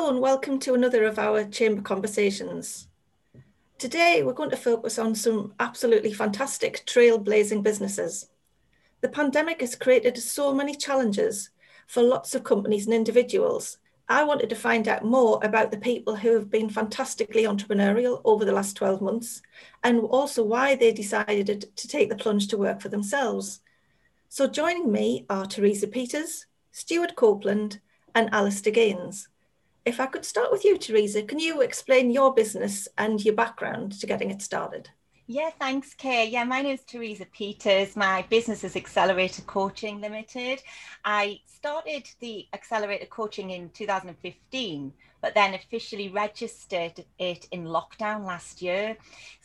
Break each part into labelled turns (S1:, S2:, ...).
S1: Hello and welcome to another of our Chamber Conversations. Today we're going to focus on some absolutely fantastic trailblazing businesses. The pandemic has created so many challenges for lots of companies and individuals. I wanted to find out more about the people who have been fantastically entrepreneurial over the last 12 months and also why they decided to take the plunge to work for themselves. So joining me are Teresa Peters, Stuart Coupland and Alistair Gaines. If I could start with you, Teresa, can you explain your business and your background to getting it started?
S2: Yeah, thanks, Kay. Yeah, my name is Teresa Peters. My business is Accelerator Coaching Limited. I started the Accelerator Coaching in 2015 but then officially registered it in lockdown last year.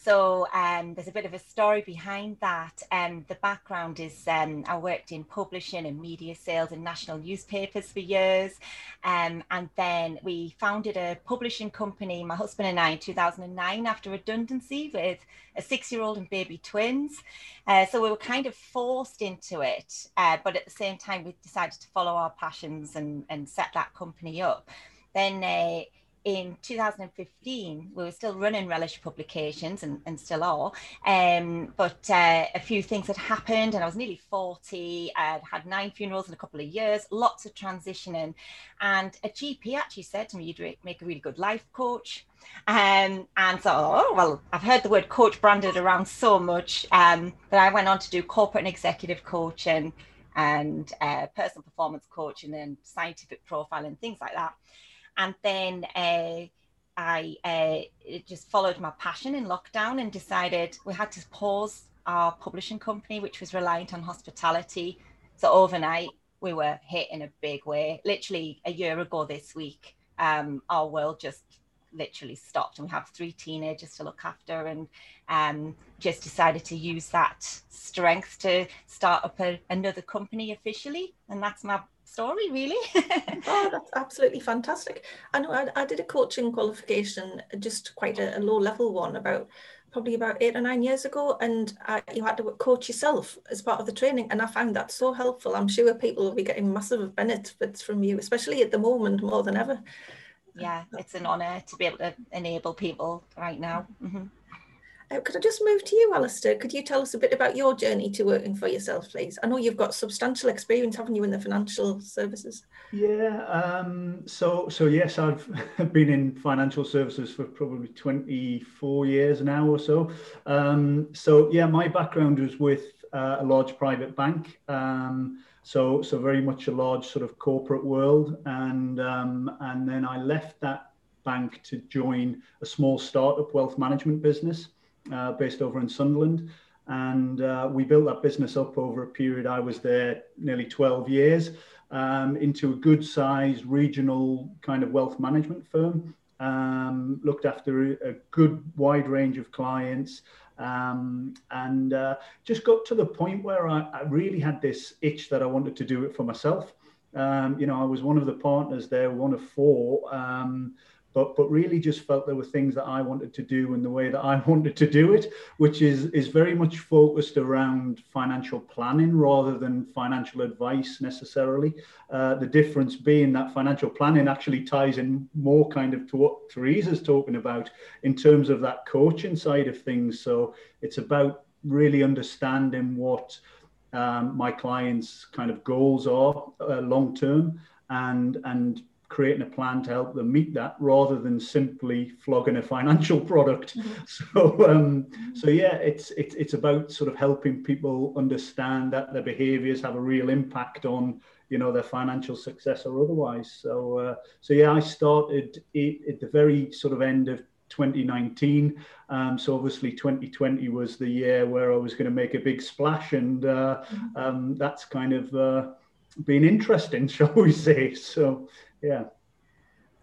S2: So um, there's a bit of a story behind that. Um, the background is um, I worked in publishing and media sales in national newspapers for years. Um, and then we founded a publishing company, my husband and I, in 2009 after redundancy with a six year old and baby twins. Uh, so we were kind of forced into it. Uh, but at the same time, we decided to follow our passions and, and set that company up. Then uh, in 2015, we were still running Relish Publications and, and still are. Um, but uh, a few things had happened, and I was nearly 40. I'd had nine funerals in a couple of years, lots of transitioning. And a GP actually said to me, You'd make a really good life coach. Um, and so, oh, well, I've heard the word coach branded around so much um, that I went on to do corporate and executive coaching and uh, personal performance coaching and scientific profiling, and things like that and then uh, I uh, just followed my passion in lockdown and decided we had to pause our publishing company, which was reliant on hospitality. So overnight, we were hit in a big way. Literally a year ago this week, um, our world just literally stopped, and we have three teenagers to look after, and um, just decided to use that strength to start up a, another company officially, and that's my story, really.
S1: oh, that's absolutely fantastic. I know I, I did a coaching qualification, just quite a, a, low level one, about probably about eight or nine years ago, and I, you had to coach yourself as part of the training, and I found that so helpful. I'm sure people will be getting massive benefits from you, especially at the moment more than ever.
S2: Yeah, it's an honour to be able to enable people right now. Mm-hmm.
S1: Uh, could I just move to you, Alistair? Could you tell us a bit about your journey to working for yourself, please? I know you've got substantial experience, haven't you, in the financial services?
S3: Yeah. Um, so, so yes, I've been in financial services for probably 24 years now or so. Um, so, yeah, my background was with uh, a large private bank. Um, so, so very much a large sort of corporate world, and um, and then I left that bank to join a small startup wealth management business uh, based over in Sunderland. And uh, we built that business up over a period. I was there nearly 12 years um, into a good sized regional kind of wealth management firm. Um, looked after a, good wide range of clients um, and uh, just got to the point where I, I, really had this itch that I wanted to do it for myself. Um, you know, I was one of the partners there, one of four. But but really just felt there were things that I wanted to do in the way that I wanted to do it, which is is very much focused around financial planning rather than financial advice necessarily. Uh, the difference being that financial planning actually ties in more kind of to what Teresa's talking about in terms of that coaching side of things. So it's about really understanding what um, my clients' kind of goals are uh, long term and and creating a plan to help them meet that rather than simply flogging a financial product. Mm-hmm. So, um, so yeah, it's, it's, it's about sort of helping people understand that their behaviors have a real impact on, you know, their financial success or otherwise. So, uh, so yeah, I started at the very sort of end of 2019. Um, so obviously 2020 was the year where I was going to make a big splash, and uh, mm-hmm. um, that's kind of uh, been interesting, shall we say? So yeah.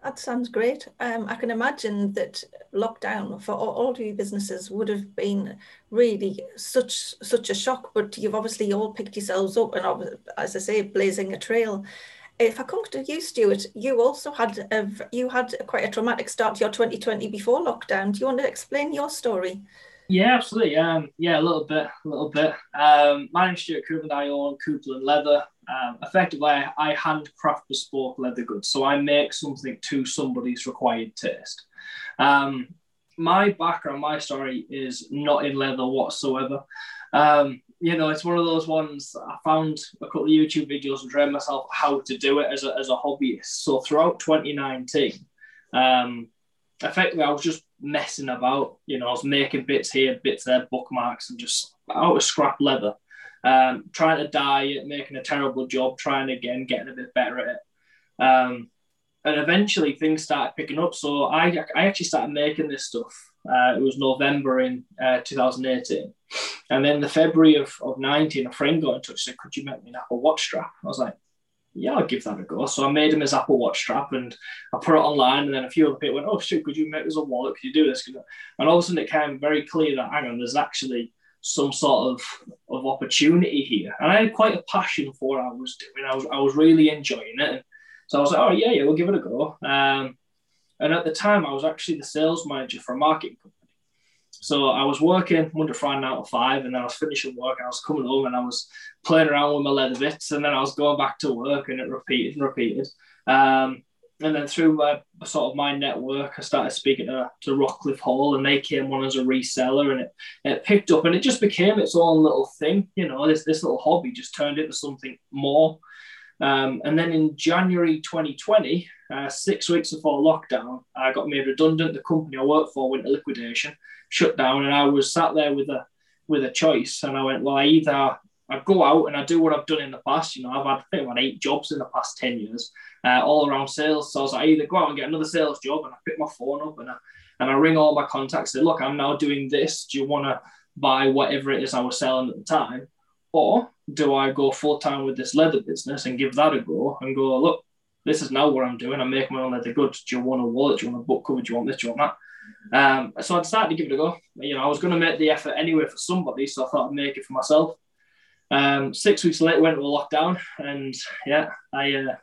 S1: That sounds great. Um, I can imagine that lockdown for all, all your businesses would have been really such such a shock. But you've obviously all picked yourselves up and, as I say, blazing a trail. If I come to you, Stuart, you also had a, you had quite a traumatic start to your 2020 before lockdown. Do you want to explain your story?
S4: Yeah, absolutely. Um, yeah, a little bit, a little bit. Um, my name's Stuart Coupland. I own Coupland Leather. Um, effectively, I, I handcraft bespoke leather goods. So I make something to somebody's required taste. Um, my background, my story is not in leather whatsoever. Um, you know, it's one of those ones I found a couple of YouTube videos and trained myself how to do it as a, as a hobbyist. So throughout 2019, um, effectively, I was just messing about. You know, I was making bits here, bits there, bookmarks, and just out of scrap leather. Um, trying to dye it, making a terrible job, trying again, getting a bit better at it. Um, and eventually things started picking up. So I, I actually started making this stuff. Uh, it was November in uh, 2018. And then the February of, of 19, a friend got in touch and said, Could you make me an Apple Watch strap? I was like, yeah, I'll give that a go. So I made him his Apple Watch strap and I put it online. And then a few other people went, oh, shit, could you make us a wallet? Could you do this? And all of a sudden it came very clear that, hang on, there's actually some sort of, of opportunity here. And I had quite a passion for what I was doing. I was, I was really enjoying it. So I was like, oh, yeah, yeah, we'll give it a go. Um, and at the time, I was actually the sales manager for a marketing company. So I was working Monday, Friday, nine to five, and then I was finishing work. I was coming home and I was playing around with my leather bits, and then I was going back to work, and it repeated and repeated. Um, and then through my sort of my network, I started speaking to, to Rockliffe Hall, and they came on as a reseller, and it, it picked up, and it just became its own little thing. You know, this this little hobby just turned into something more. Um, and then in January 2020, uh, six weeks before lockdown, I got made redundant. The company I worked for went to liquidation shut down, and I was sat there with a with a choice, and I went, well, I either I go out and I do what I've done in the past. You know, I've had think eight jobs in the past ten years, uh, all around sales. So I like, I either go out and get another sales job, and I pick my phone up and I and I ring all my contacts. and Say, look, I'm now doing this. Do you want to buy whatever it is I was selling at the time, or do I go full time with this leather business and give that a go and go, look, this is now what I'm doing. I'm making my own leather goods. Do you want a wallet? Do you want a book cover? Do you want this? Do you want that? Um, so I decided to give it a go. You know, I was going to make the effort anyway for somebody, so I thought I'd make it for myself. Um, six weeks later, we went to a lockdown, and yeah, I uh,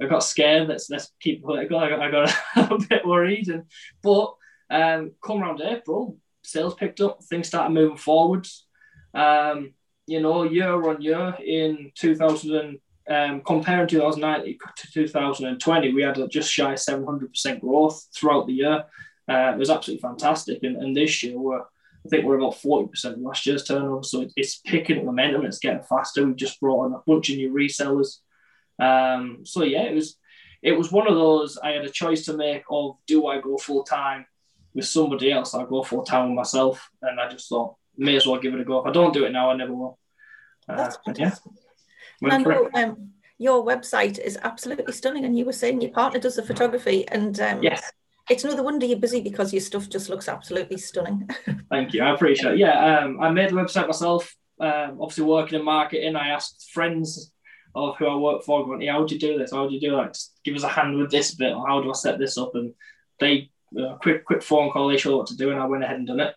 S4: I got scared. Let's let's keep political. I got, I got a bit worried, and but um, come around April, sales picked up. Things started moving forwards. Um, you know, year on year in 2000, um, comparing 2019 to 2020, we had just shy 700% growth throughout the year. Uh, it was absolutely fantastic. And, and this year, we're, I think we're about 40% last year's turnover. So it's picking up momentum, it's getting faster. We've just brought on a bunch of new resellers. Um, so yeah, it was it was one of those I had a choice to make of do I go full time with somebody else, I go full time with myself. And I just thought, may as well give it a go. If I don't do it now, I never will.
S1: Uh. Yeah. know, um, your website is absolutely stunning, and you were saying your partner does the photography, and um,
S4: yes,
S1: it's no wonder you're busy because your stuff just looks absolutely stunning.
S4: Thank you. I appreciate it. Yeah, um, I made the website myself. Um, obviously, working in marketing, I asked friends of who I work for, going, yeah, how do you do this? How do you do that? Just give us a hand with this bit, or how do I set this up? And they, uh, quick, quick phone call, they showed what to do, and I went ahead and done it.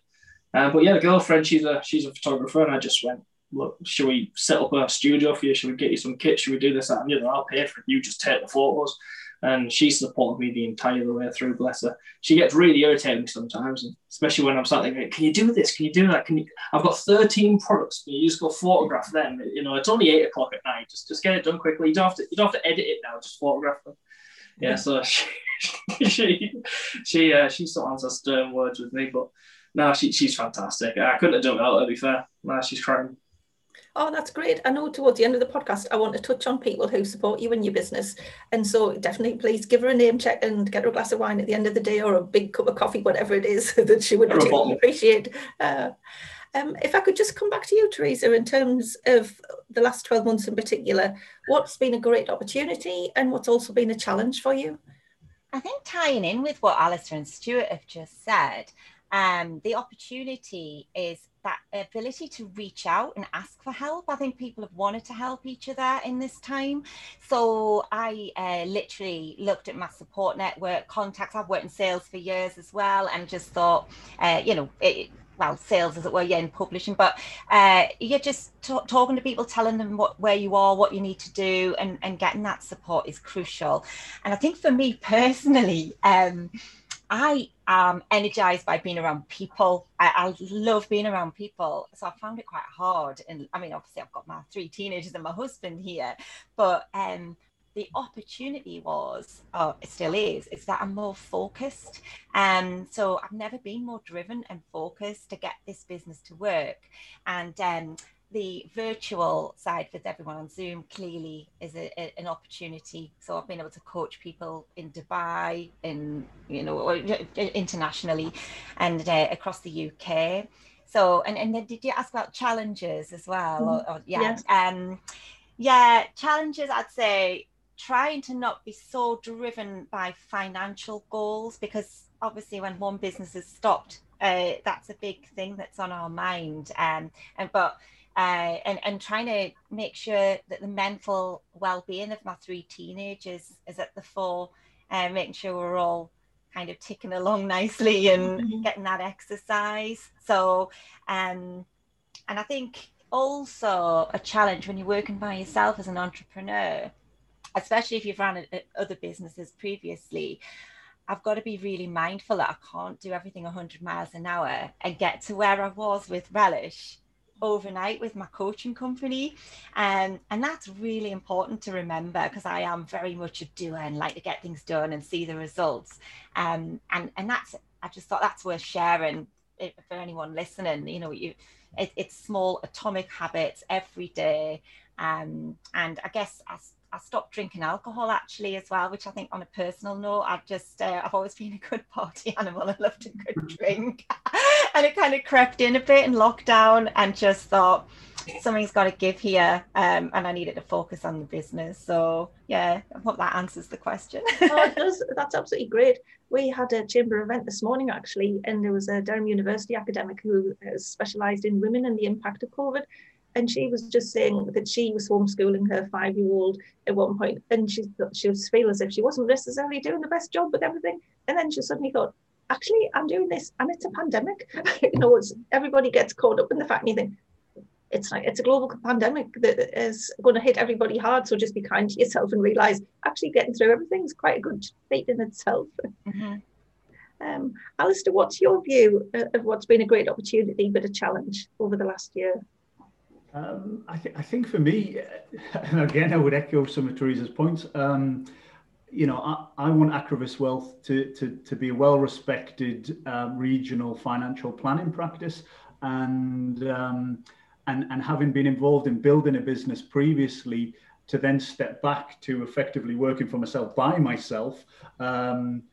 S4: Uh, but yeah, the girlfriend, she's a she's a photographer, and I just went, look, should we set up a studio for you? Should we get you some kit? Should we do this, that, and the other? I'll pay for it. You just take the photos and she supported me the entire way through. Bless her. She gets really irritating sometimes, especially when I'm starting. Can you do this? Can you do that? Can you? I've got 13 products. Can you just go photograph them? You know, it's only eight o'clock at night. Just just get it done quickly. You don't have to. You don't have to edit it now. Just photograph them. Yeah. So she she she uh, she sometimes has stern words with me, but no, she, she's fantastic. I couldn't have done without her. To be fair, no, she's crying.
S1: Oh, that's great. I know towards the end of the podcast, I want to touch on people who support you in your business. And so definitely please give her a name check and get her a glass of wine at the end of the day or a big cup of coffee, whatever it is that she would appreciate. Uh, um, if I could just come back to you, Teresa, in terms of the last 12 months in particular, what's been a great opportunity and what's also been a challenge for you?
S2: I think tying in with what Alistair and Stuart have just said, um, the opportunity is that ability to reach out and ask for help. I think people have wanted to help each other in this time. So I uh, literally looked at my support network contacts. I've worked in sales for years as well, and just thought, uh, you know, it, well, sales as it were, yeah, in publishing, but uh, you're just t- talking to people, telling them what where you are, what you need to do, and and getting that support is crucial. And I think for me personally, um, I am energized by being around people. I, I, love being around people. So I found it quite hard. And I mean, obviously, I've got my three teenagers and my husband here, but um, the opportunity was, or it still is, is that I'm more focused. And um, so I've never been more driven and focused to get this business to work. And um, the virtual side with everyone on Zoom clearly is a, a, an opportunity. So I've been able to coach people in Dubai, in you know, internationally, and uh, across the UK. So and and then did you ask about challenges as well? Mm-hmm. Or, or, yeah, yes. um, yeah, challenges. I'd say trying to not be so driven by financial goals because obviously when one business is stopped, uh, that's a big thing that's on our mind. Um, and but uh, and, and trying to make sure that the mental well-being of my three teenagers is at the fore, and uh, making sure we're all kind of ticking along nicely and mm-hmm. getting that exercise. So, um, and I think also a challenge when you're working by yourself as an entrepreneur, especially if you've run a, a, other businesses previously. I've got to be really mindful that I can't do everything 100 miles an hour and get to where I was with Relish overnight with my coaching company. Um, and that's really important to remember because I am very much a doer and like to get things done and see the results. Um, and, and that's, I just thought that's worth sharing for anyone listening. You know, you, it, it's small atomic habits every day. Um, and I guess as I stopped drinking alcohol actually as well, which I think on a personal note, I've just uh, I've always been a good party animal. I love a good drink, and it kind of crept in a bit in lockdown, and just thought something's got to give here, um, and I needed to focus on the business. So yeah, I hope that answers the question.
S1: oh, it does. That's absolutely great. We had a chamber event this morning actually, and there was a Durham University academic who has specialised in women and the impact of COVID and she was just saying that she was homeschooling her five-year-old at one point, and she thought she was feel as if she wasn't necessarily doing the best job with everything. And then she suddenly thought, actually, I'm doing this, and it's a pandemic. you know, it's everybody gets caught up in the fact, and you think it's like it's a global pandemic that is going to hit everybody hard. So just be kind to yourself and realize actually getting through everything is quite a good feat in itself. Mm-hmm. Um, Alistair, what's your view of what's been a great opportunity but a challenge over the last year?
S3: Um, I, th- I think for me, and again, I would echo some of Teresa's points. Um, you know, I, I, want Acrivis Wealth to, to, to be a well-respected uh, regional financial planning practice, and um, and and having been involved in building a business previously, to then step back to effectively working for myself by myself. Um,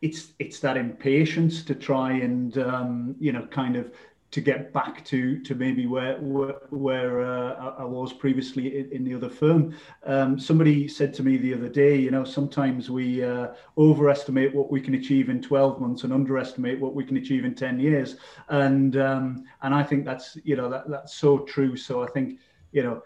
S3: it's it's that impatience to try and um, you know kind of to get back to to maybe where where, where uh, I was previously in, the other firm. Um, somebody said to me the other day, you know, sometimes we uh, overestimate what we can achieve in 12 months and underestimate what we can achieve in 10 years. And um, and I think that's you know that that's so true. So I think you know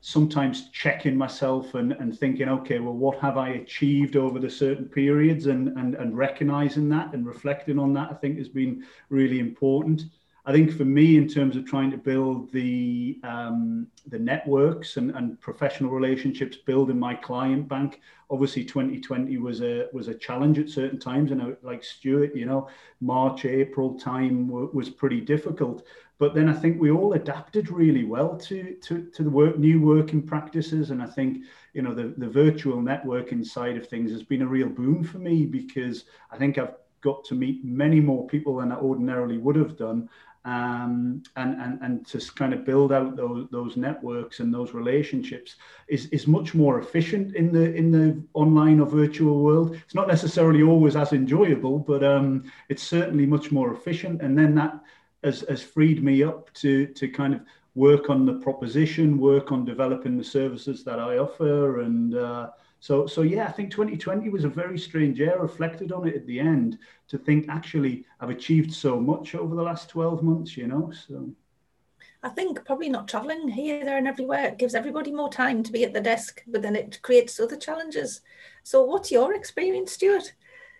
S3: sometimes checking myself and, and thinking, okay, well, what have I achieved over the certain periods and, and, and recognizing that and reflecting on that, I think has been really important. I think for me, in terms of trying to build the um, the networks and, and professional relationships, building my client bank, obviously 2020 was a was a challenge at certain times, and I, like Stuart, you know, March April time w- was pretty difficult. But then I think we all adapted really well to to, to the work, new working practices, and I think you know the the virtual networking side of things has been a real boon for me because I think I've got to meet many more people than I ordinarily would have done um, and, and, and to kind of build out those, those networks and those relationships is, is much more efficient in the in the online or virtual world. It's not necessarily always as enjoyable, but um, it's certainly much more efficient. And then that has, has freed me up to to kind of work on the proposition, work on developing the services that I offer, and uh, so, so yeah, I think 2020 was a very strange year. Reflected on it at the end to think actually I've achieved so much over the last 12 months, you know. So,
S1: I think probably not traveling here, there, and everywhere it gives everybody more time to be at the desk, but then it creates other challenges. So, what's your experience, Stuart?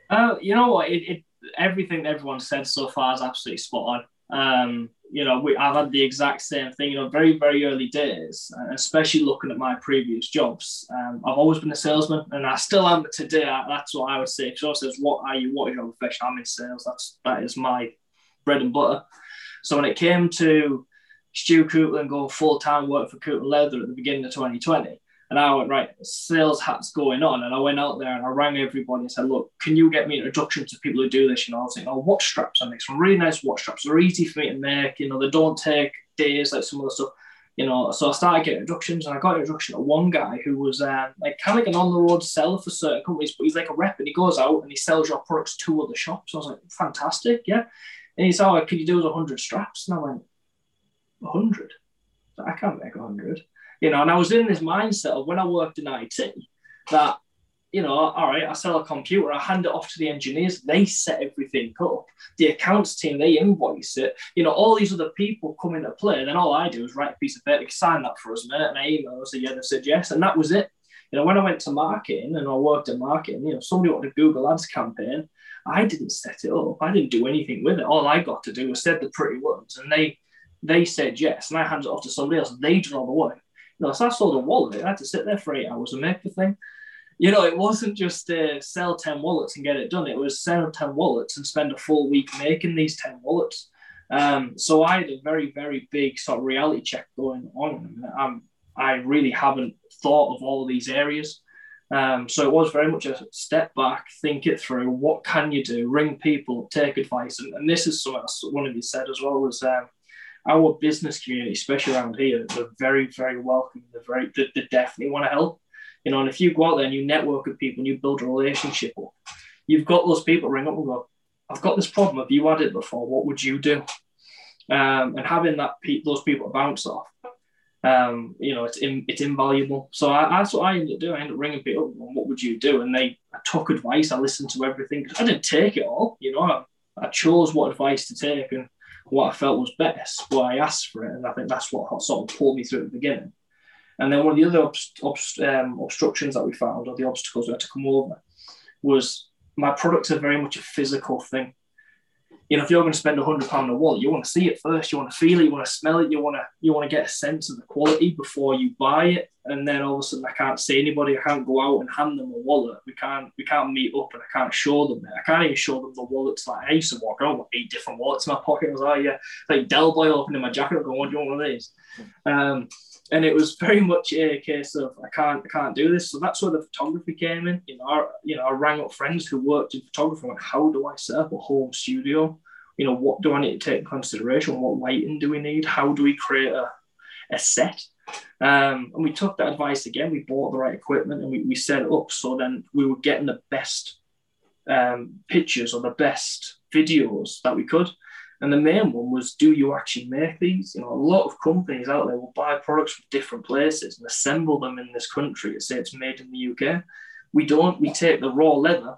S4: Uh, you know what? It, it everything everyone said so far is absolutely spot on. Um, you know, we, I've had the exact same thing, you know, very, very early days, especially looking at my previous jobs. Um, I've always been a salesman and I still am today. That's what I would say. If someone says, what are you, what is your profession? I'm in sales. That's, that is my bread and butter. So when it came to Stu Coupland going full time work for Coupland Leather at the beginning of 2020, and I went, right, sales hat's going on. And I went out there and I rang everybody and said, look, can you get me an introduction to people who do this? You know, I was saying, oh, watch straps. I make some really nice watch straps. They're easy for me to make. You know, they don't take days like some other stuff. You know, so I started getting introductions and I got an introduction to one guy who was um, like kind of like an on the road seller for certain companies, but he's like a rep and he goes out and he sells your products to other shops. So I was like, fantastic, yeah. And he said, oh, can you do 100 straps? And I went, 100? I can't make 100 you know, and I was in this mindset of when I worked in IT that, you know, all right, I sell a computer, I hand it off to the engineers, they set everything up. The accounts team, they invoice it. You know, all these other people come into play. Then all I do is write a piece of paper, sign that for us, mate, and I email, say, yeah, they said yes. And that was it. You know, when I went to marketing and I worked in marketing, you know, somebody wanted a Google Ads campaign. I didn't set it up. I didn't do anything with it. All I got to do was said the pretty words, and they they said yes, and I handed it off to somebody else. They did all the work. No, so I sold a wallet. I had to sit there for eight hours and make the thing. You know, it wasn't just uh, sell 10 wallets and get it done. It was sell 10 wallets and spend a full week making these 10 wallets. Um, so I had a very, very big sort of reality check going on. Um, I really haven't thought of all of these areas. Um, so it was very much a step back, think it through. What can you do? Ring people, take advice. And, and this is something one of you said as well was um, our business community, especially around here, they're very, very welcoming. They're very, they, they definitely want to help. You know, and if you go out there and you network with people and you build a relationship up, you've got those people ring up and go, I've got this problem. Have you had it before? What would you do? Um, and having that pe- those people bounce off, um, you know, it's in, it's invaluable. So I, that's what I ended up doing. I ended up ringing people. And what would you do? And they I took advice. I listened to everything. I didn't take it all. You know, I, I chose what advice to take, and what I felt was best, but I asked for it, and I think that's what sort of pulled me through at the beginning. And then one of the other obst- obst- um, obstructions that we found, or the obstacles we had to come over, was my products are very much a physical thing you know, if you're going to spend a hundred pound on a wallet, you want to see it first, you want to feel it, you want to smell it, you want to you want to get a sense of the quality before you buy it. And then all of a sudden, I can't see anybody, I can't go out and hand them a wallet. We can't we can't meet up, and I can't show them it. I can't even show them the wallets. Like I used to walk around with eight different wallets in my pocket. I was like, yeah, like Del Boy opening my jacket, going, "What do you want one of these?" Um, and it was very much a case of I can't I can't do this. So that's where the photography came in. You know, I, you know, I rang up friends who worked in photography. Went, how do I set up a home studio? You know, what do I need to take in consideration? What lighting do we need? How do we create a, a set? Um, and we took that advice again. We bought the right equipment and we, we set it up so then we were getting the best um, pictures or the best videos that we could. And the main one was, do you actually make these? You know, a lot of companies out there will buy products from different places and assemble them in this country and say it's made in the UK. We don't. We take the raw leather,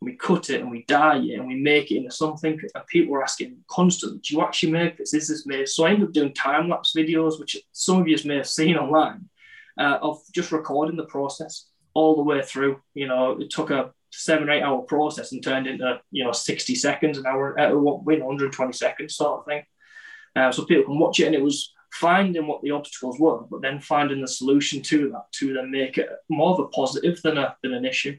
S4: we cut it and we dye it and we make it into something. And people were asking constantly, do you actually make this? Is this made? So I ended up doing time lapse videos, which some of you may have seen online, uh, of just recording the process all the way through. You know, it took a seven or eight hour process and turned into you know 60 seconds an hour uh, 120 seconds sort of thing uh, so people can watch it and it was finding what the obstacles were but then finding the solution to that to then make it more of a positive than a than an issue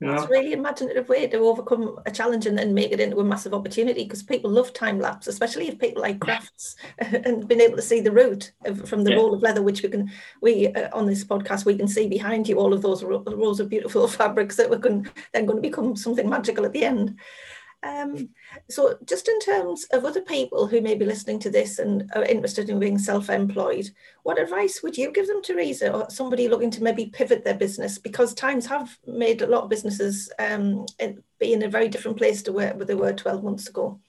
S1: know? It's a really imaginative way to overcome a challenge and then make it into a massive opportunity because people love time lapse, especially if people like crafts and being able to see the route of, from the yeah. roll of leather, which we can, we uh, on this podcast, we can see behind you all of those rolls of beautiful fabrics that we're going, then going to become something magical at the end. Um, so, just in terms of other people who may be listening to this and are interested in being self employed, what advice would you give them, Teresa, or somebody looking to maybe pivot their business? Because times have made a lot of businesses um, be in a very different place to where, they were 12 months ago.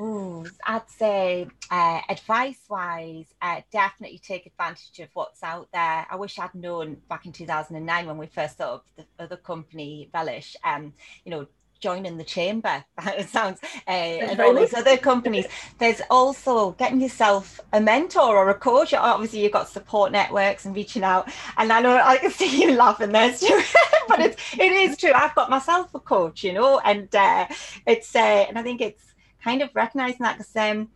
S2: Ooh, I'd say uh, advice wise, uh, definitely take advantage of what's out there. I wish I'd known back in 2009 when we first set up the other company, Relish, um, you know, joining the chamber. it sounds uh, and all these other companies. There's also getting yourself a mentor or a coach. Obviously, you've got support networks and reaching out. And I know I can see you laughing there, Stu, but it's it is true. I've got myself a coach, you know, and uh, it's uh, and I think it's kind of recognizing that because um,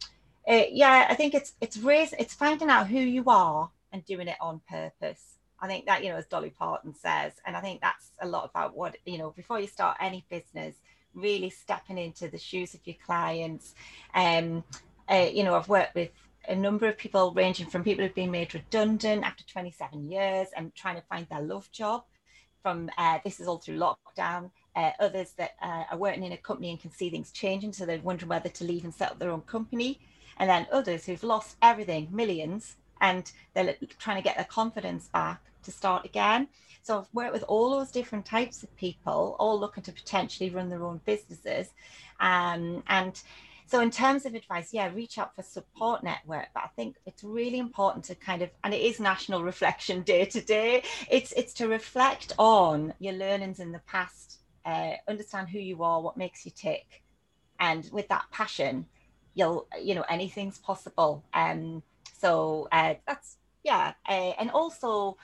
S2: uh, yeah, I think it's it's raise, it's finding out who you are and doing it on purpose. I think that you know, as Dolly Parton says, and I think that's a lot about what you know. Before you start any business, really stepping into the shoes of your clients. Um, uh, you know, I've worked with a number of people ranging from people who've been made redundant after 27 years and trying to find their love job from uh, this is all through lockdown uh, others that uh, are working in a company and can see things changing so they're wondering whether to leave and set up their own company and then others who've lost everything millions and they're trying to get their confidence back to start again so i've worked with all those different types of people all looking to potentially run their own businesses um, and so in terms of advice, yeah, reach out for support network. But I think it's really important to kind of, and it is National Reflection Day today. It's it's to reflect on your learnings in the past, uh, understand who you are, what makes you tick, and with that passion, you'll you know anything's possible. Um, so uh, that's yeah, uh, and also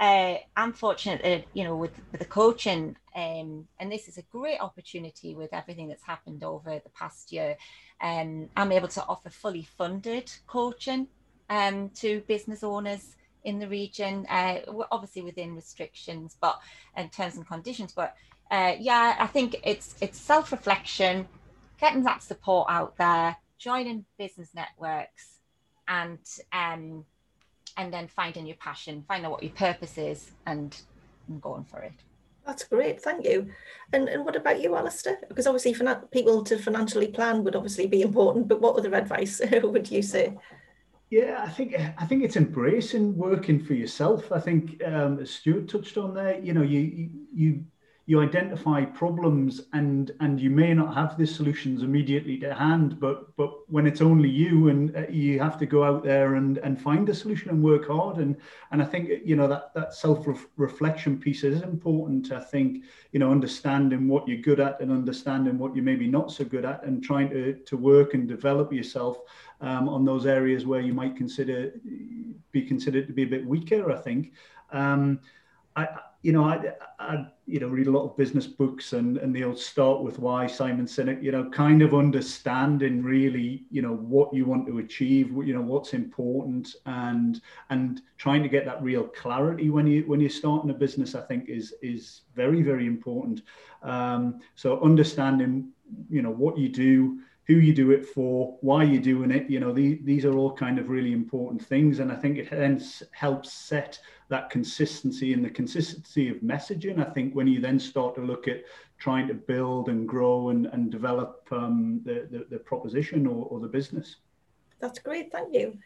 S2: uh, I'm fortunate that you know with, with the coaching, um, and this is a great opportunity with everything that's happened over the past year. Um, I'm able to offer fully funded coaching um, to business owners in the region, uh, obviously within restrictions, but in terms and conditions. But uh, yeah, I think it's it's self reflection, getting that support out there, joining business networks, and um, and then finding your passion, finding out what your purpose is, and, and going for it.
S1: That's great, thank you. And and what about you, Alistair? Because obviously, people to financially plan would obviously be important. But what other advice would you say?
S3: Yeah, I think I think it's embracing working for yourself. I think um, as Stuart touched on there, you know, you you you identify problems and and you may not have the solutions immediately to hand but but when it's only you and uh, you have to go out there and and find a solution and work hard. And and i think you know that that self reflection piece is important i think you know understanding what you're good at and understanding what you're maybe not so good at and trying to to work and develop yourself um, on those areas where you might consider be considered to be a bit weaker i think. Um, I, you know, I, I, you know, read a lot of business books and, and the old start with why Simon Sinek, you know, kind of understanding really, you know, what you want to achieve, you know, what's important and, and trying to get that real clarity when you, when you're starting a business, I think is, is very, very important. Um, so understanding, you know, what you do, who you do it for, why you're doing it, you know, these, these are all kind of really important things. And I think it hence helps set that consistency and the consistency of messaging. I think when you then start to look at trying to build and grow and, and develop um, the, the, the, proposition or, or the business.
S1: That's great. Thank you.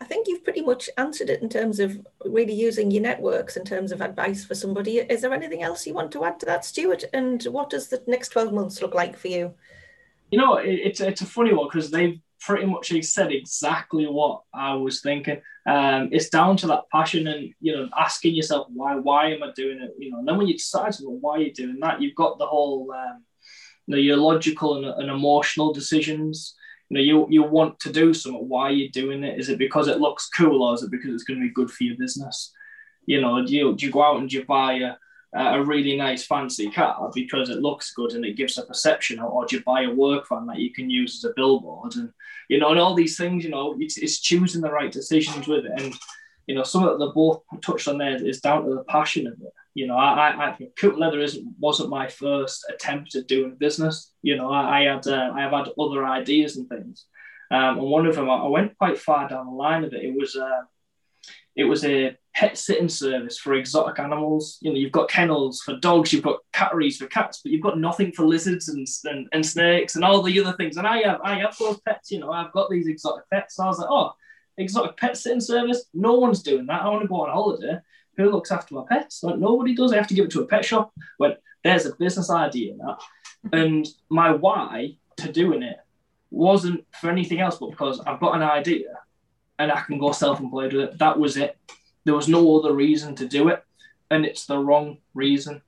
S1: I think you've pretty much answered it in terms of really using your networks in terms of advice for somebody. Is there anything else you want to add to that, Stuart? And what does the next 12 months look like for you?
S4: You know, it's, it's a funny one because they've pretty much said exactly what I was thinking. Um, it's down to that passion and you know asking yourself why why am I doing it? You know, and then when you decide well, why are you doing that, you've got the whole um, you know your logical and, and emotional decisions. You know, you you want to do something. Why are you doing it? Is it because it looks cool, or is it because it's going to be good for your business? You know, do you, do you go out and you buy a a really nice fancy car because it looks good and it gives a perception, or, or do you buy a work van that you can use as a billboard and you know, and all these things, you know, it's, it's choosing the right decisions with it. And, you know, some of the both touched on there is down to the passion of it. You know, I, I, Coop Leather isn't, wasn't my first attempt at doing business. You know, I, I had, uh, I have had other ideas and things. Um, and one of them, I went quite far down the line of it. It was, uh, it was a pet sitting service for exotic animals. You know, you've got kennels for dogs, you've got catteries for cats, but you've got nothing for lizards and, and, and snakes and all the other things. And I have I have those pets, you know, I've got these exotic pets. So I was like, oh, exotic pet sitting service? No one's doing that. I want to go on holiday. Who looks after my pets? Like nobody does. I have to give it to a pet shop. When there's a business idea in that. And my why to doing it wasn't for anything else, but because I've got an idea and I can go self-employed with it. That was it. There was no other reason to do it, and it's the wrong reason.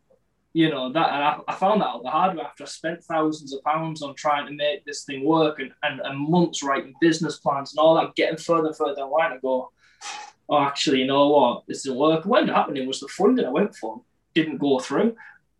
S4: You know that, and I, I found that out the hard way after I spent thousands of pounds on trying to make this thing work, and, and, and months writing business plans and all that, getting further and further. I go, oh, actually, you know what? This didn't work. What ended up happening was the funding I went for didn't go through.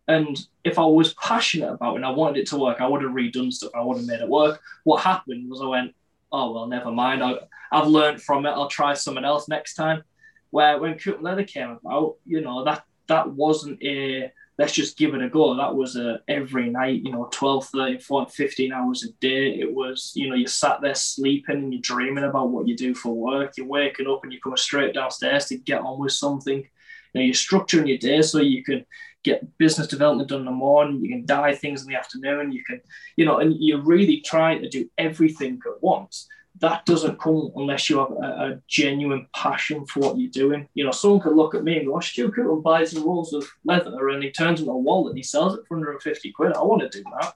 S4: And if I was passionate about it and I wanted it to work, I would have redone stuff. I would have made it work. What happened was I went, oh well, never mind. I, I've learned from it. I'll try something else next time. Where when Coupland Leather came about, you know that that wasn't a let's just give it a go. That was a every night, you know, 12, 13, 14, 15 hours a day. It was, you know, you sat there sleeping and you're dreaming about what you do for work. You're waking up and you're coming straight downstairs to get on with something. You know, you're structuring your day so you can get business development done in the morning, you can dye things in the afternoon, you can, you know, and you're really trying to do everything at once. That doesn't come unless you have a, a genuine passion for what you're doing. You know, someone could look at me and go, oh, Stu Coupland buys some rolls of leather and he turns in a wallet and he sells it for 150 quid. I want to do that.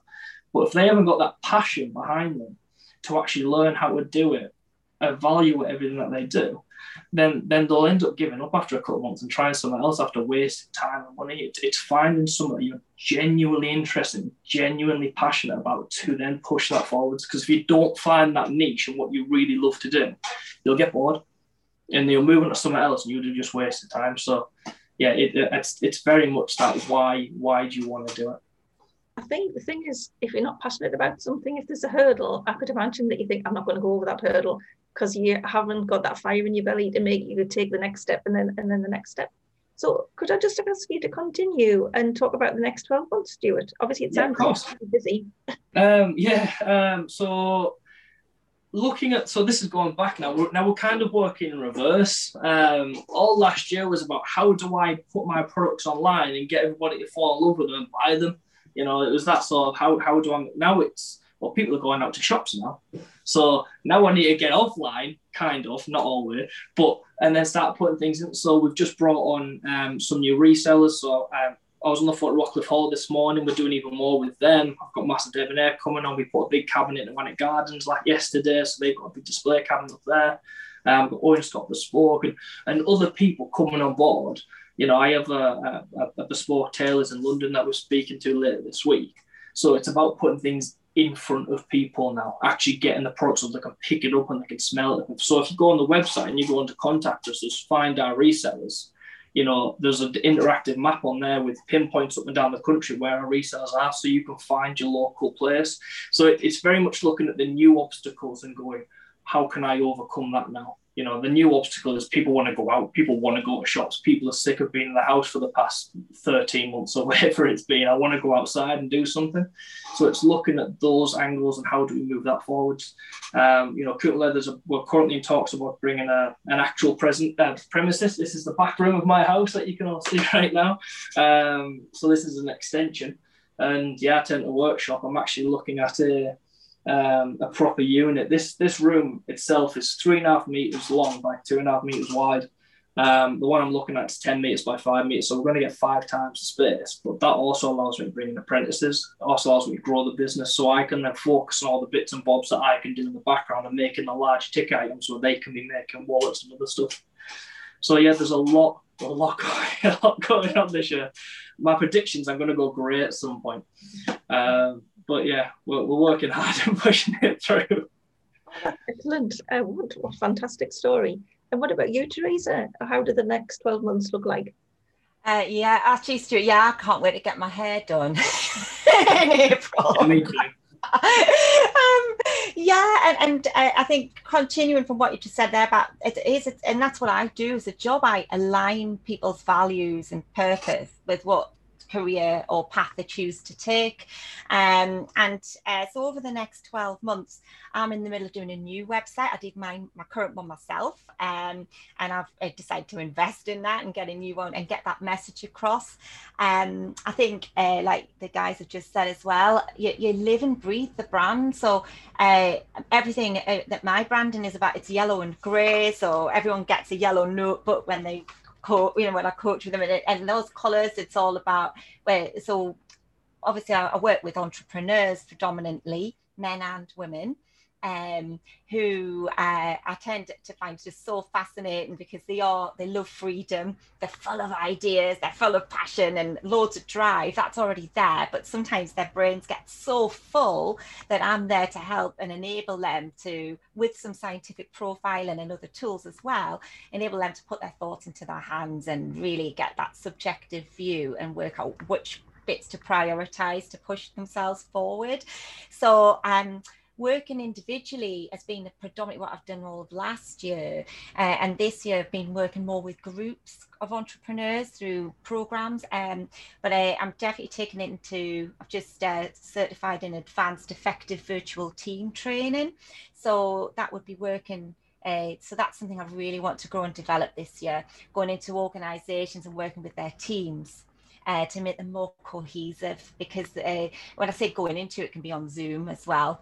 S4: But if they haven't got that passion behind them to actually learn how to do it, Uh, evaluate everything that they do, then then they'll end up giving up after a couple of months and trying something else after wasting time and money. It, it's finding something you're genuinely interested, genuinely passionate about to then push that forwards. Because if you don't find that niche and what you really love to do, you'll get bored and you'll move on to something else and you'll just waste time. So yeah, it, it's it's very much that why why do you want to do it?
S1: I think the thing is, if you're not passionate about something, if there's a hurdle, I could imagine that you think, I'm not going to go over that hurdle because you haven't got that fire in your belly to make you take the next step and then and then the next step. So could I just ask you to continue and talk about the next 12 months, Stuart? Obviously it sounds yeah, busy.
S4: Um, yeah, um, so looking at so this is going back now we're, now we're kind of working in reverse um, all last year was about how do i put my products online and get everybody to fall in love with them and buy them you know it was that sort of how, how do i now it's well, people are going out to shops now. So now I need to get offline, kind of, not always, but and then start putting things in. So we've just brought on um, some new resellers. So um, I was on the foot of Rockliffe Hall this morning. We're doing even more with them. I've got Master Debonair coming on. We put a big cabinet in Wannock Gardens like yesterday, so they've got a big display cabinet up there. Um, got Owen Scott Bespoke and, and other people coming on board. You know, I have a, a, a bespoke tailors in London that we're speaking to later this week. So it's about putting things in front of people now, actually getting the product so they can pick it up and they can smell it. So if you go on the website and you go on to contact us, just find our resellers. You know, there's an interactive map on there with pinpoints up and down the country where our resellers are, so you can find your local place. So it's very much looking at the new obstacles and going, how can I overcome that now? You know the new obstacle is people want to go out people want to go to shops people are sick of being in the house for the past 13 months or whatever it's been. I want to go outside and do something. So it's looking at those angles and how do we move that forwards um, you know Coupland Leathers we're currently in talks about bringing a, an actual present uh, premises. This is the back room of my house that you can all see right now. Um, so this is an extension. And yeah I tend to workshop. I'm actually looking at a um, a proper unit. This this room itself is three and a half meters long by two and a half meters wide. Um, the one I'm looking at is 10 meters by five meters, so we're going to get five times the space. But that also allows me to bring in apprentices. Also allows me to grow the business, so I can then focus on all the bits and bobs that I can do in the background and making the large ticket items where they can be making wallets and other stuff. So yeah, there's a lot, a lot, going, a lot going on this year. My predictions, I'm going to go great at some point. Um, but yeah, we're, we're working hard and pushing it through.
S1: Excellent. Uh, what, what a fantastic story. And what about you, Teresa? How do the next 12 months look like?
S2: Uh, yeah, actually, Stuart, yeah, I can't wait to get my hair done in April. Me too. um, yeah, and, and uh, I think continuing from what you just said there about it is, and that's what I do as a job. I align people's values and purpose with what career or path they choose to take. Um, and uh, so over the next 12 months, I'm in the middle of doing a new website. I did my, my current one myself, um, and I've decided to invest in that and get a new one and get that message across. Um, I think, uh, like the guys have just said as well, you, you live and breathe the brand. So uh, everything uh, that my branding is about, it's yellow and grey. So everyone gets a yellow notebook when they coach, you know, when I coach with them, and, and those colours, it's all about where. So obviously, I, I work with entrepreneurs predominantly, men and women, um, who uh, I tend to find just so fascinating because they are they love freedom. They're full of ideas. They're full of passion and loads of drive. That's already there, but sometimes their brains get so full that I'm there to help and enable them to, with some scientific profiling and other tools as well, enable them to put their thoughts into their hands and really get that subjective view and work out which bits to prioritize to push themselves forward. So um working individually has been predominantly what I've done all of last year. Uh, and this year I've been working more with groups of entrepreneurs through programs. Um, but I, am definitely taking it into, I've just uh, certified in advanced effective virtual team training. So that would be working uh, so that's something I really want to grow and develop this year, going into organisations and working with their teams. Uh, to make them more cohesive because uh, when I say going into it can be on Zoom as well.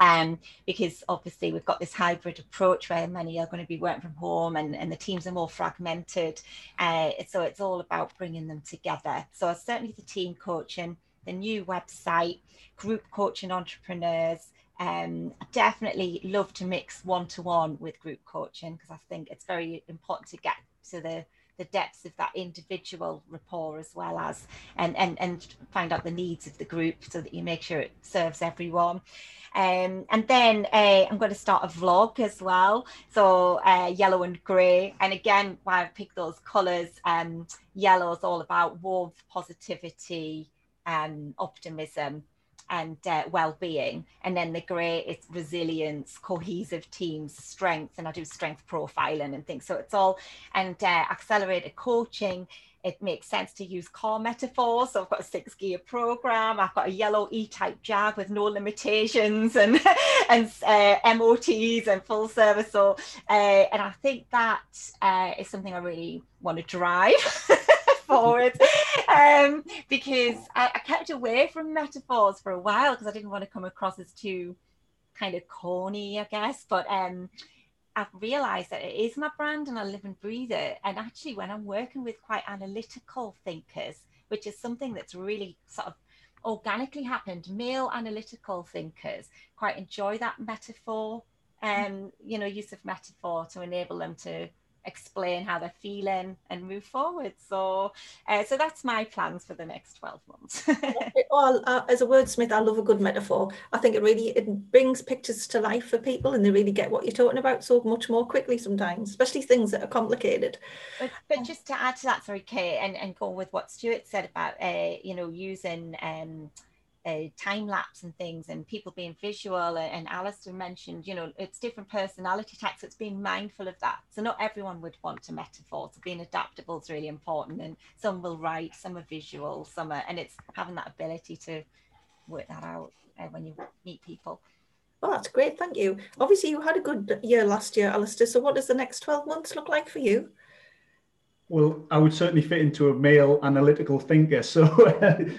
S2: Um, because obviously we've got this hybrid approach where many are going to be working from home and, and the teams are more fragmented. Uh, so it's all about bringing them together. So certainly the team coaching, the new website, group coaching entrepreneurs, um, definitely love to mix one to one with group coaching because I think it's very important to get to the the depths of that individual rapport as well as and and and find out the needs of the group so that you make sure it serves everyone. Um, and then uh, I'm going to start a vlog as well. So uh, yellow and grey. And again why I picked those colors um, yellow is all about warmth positivity and optimism and uh, well-being and then the grey is resilience cohesive teams strength and i do strength profiling and things so it's all and uh, accelerated coaching it makes sense to use car metaphors. So I've got a six gear program. I've got a yellow E type Jag with no limitations and and uh, MOTs and full service. So uh, and I think that uh, is something I really want to drive. forward um, because I, I, kept away from metaphors for a while because I didn't want to come across as too kind of corny, I guess. But um, I've realized that it is my brand and I live and breathe it. And actually, when I'm working with quite analytical thinkers, which is something that's really sort of organically happened, male analytical thinkers quite enjoy that metaphor and um, you know use of metaphor to enable them to explain how they're feeling and move forward. So, uh, so that's my plans for the next 12 months.
S1: well, uh, as a wordsmith, I love a good metaphor. I think it really it brings pictures to life for people, and they really get what you're talking about so much more quickly sometimes, especially things that are complicated.
S2: But, but just to add to that, sorry, Kate, and, and go with what Stuart said about, uh, you know, using um, uh, time lapse and things and people being visual and, Alistair mentioned you know it's different personality types it's being mindful of that. So not everyone would want a metaphor so being adaptable is really important and some will write some are visual some are and it's having that ability to work that out uh, when you meet people.
S1: Well that's great thank you. Obviously you had a good year last year Alistair so what does the next 12 months look like for you
S3: well, I would certainly fit into a male analytical thinker. So,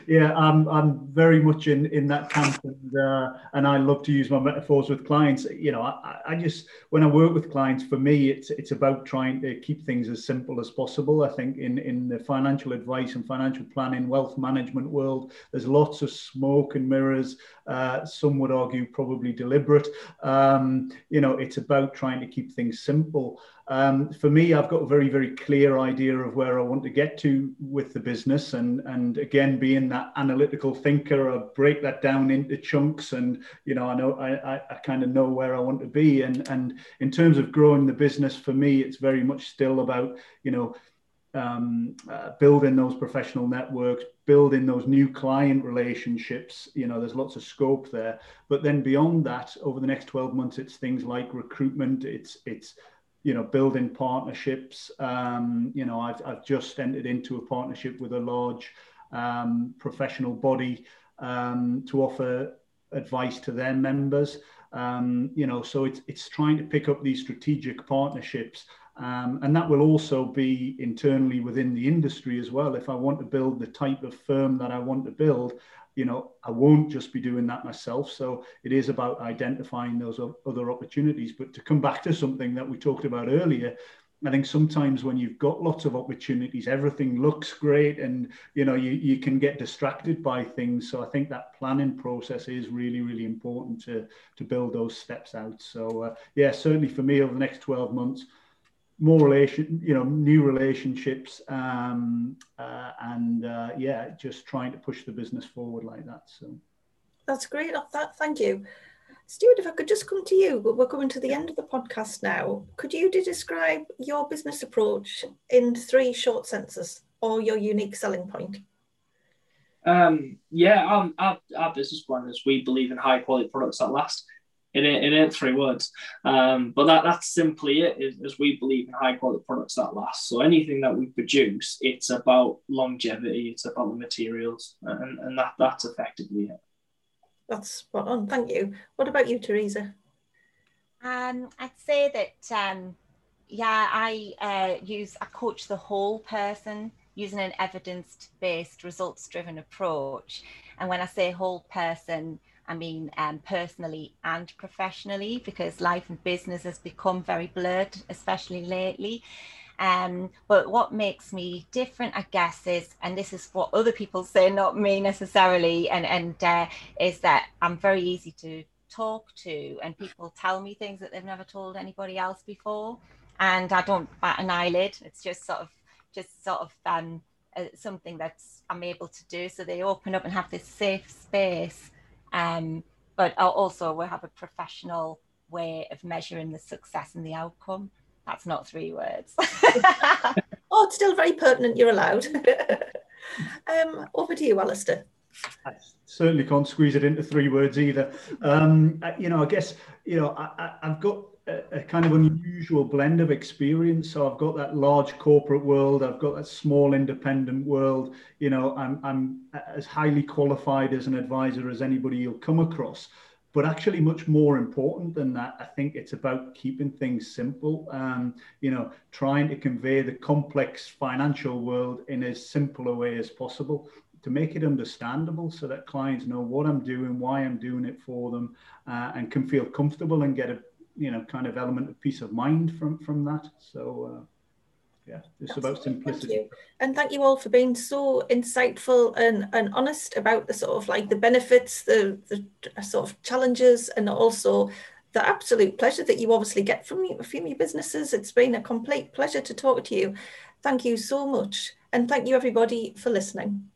S3: yeah, I'm I'm very much in in that camp, and uh, and I love to use my metaphors with clients. You know, I, I just when I work with clients, for me, it's it's about trying to keep things as simple as possible. I think in in the financial advice and financial planning, wealth management world, there's lots of smoke and mirrors. Uh, some would argue probably deliberate. Um, you know, it's about trying to keep things simple. Um, for me, I've got a very, very clear idea of where I want to get to with the business. And, and again, being that analytical thinker, I break that down into chunks and, you know, I know I, I, I kind of know where I want to be. And, and in terms of growing the business, for me, it's very much still about, you know, um, uh, building those professional networks, building those new client relationships. You know, there's lots of scope there. But then beyond that, over the next 12 months, it's things like recruitment. It's it's you know, building partnerships. Um, you know, I've, I've just entered into a partnership with a large um, professional body um, to offer advice to their members. Um, you know, so it's it's trying to pick up these strategic partnerships, um, and that will also be internally within the industry as well. If I want to build the type of firm that I want to build, you know, I won't just be doing that myself. So it is about identifying those other opportunities. But to come back to something that we talked about earlier, I think sometimes when you've got lots of opportunities, everything looks great and you know you, you can get distracted by things. So I think that planning process is really, really important to to build those steps out. So uh, yeah, certainly for me over the next 12 months, more relation, you know, new relationships, um, uh, and uh, yeah, just trying to push the business forward like that. So
S1: that's great. That thank you, Stuart. If I could just come to you, but we're coming to the end of the podcast now. Could you describe your business approach in three short sentences, or your unique selling point?
S4: Um, yeah, um, our, our business plan is we believe in high quality products that last. It ain't, it ain't three words. Um, but that, that's simply it, is, as we believe in high quality products that last. So anything that we produce, it's about longevity, it's about the materials, and, and that, that's effectively it.
S1: That's spot on. Thank you. What about you, Teresa?
S2: Um, I'd say that, um, yeah, I uh, use, I coach the whole person using an evidence based, results driven approach. And when I say whole person, I mean um, personally and professionally, because life and business has become very blurred, especially lately. Um, but what makes me different, I guess, is, and this is what other people say, not me necessarily, and and uh, is that I'm very easy to talk to, and people tell me things that they've never told anybody else before, and I don't bat an eyelid. It's just sort of, just sort of um, uh, something that's I'm able to do. So they open up and have this safe space, um, but also we have a professional way of measuring the success and the outcome. That's not three words.
S1: oh, it's still very pertinent. You're allowed. um, over to you, Alistair.
S3: I certainly can't squeeze it into three words either. Um, you know, I guess you know I, have got a, kind of unusual blend of experience. So I've got that large corporate world. I've got that small independent world. You know, I'm I'm as highly qualified as an advisor as anybody you'll come across. But actually, much more important than that, I think it's about keeping things simple. Um, you know, trying to convey the complex financial world in as simple a way as possible to make it understandable so that clients know what I'm doing, why I'm doing it for them, uh, and can feel comfortable and get a you know kind of element of peace of mind from from that. So. Uh, yeah, it's about simplicity.
S1: Thank and thank you all for being so insightful and, and honest about the sort of like the benefits, the, the sort of challenges, and also the absolute pleasure that you obviously get from, from your businesses. It's been a complete pleasure to talk to you. Thank you so much. And thank you, everybody, for listening.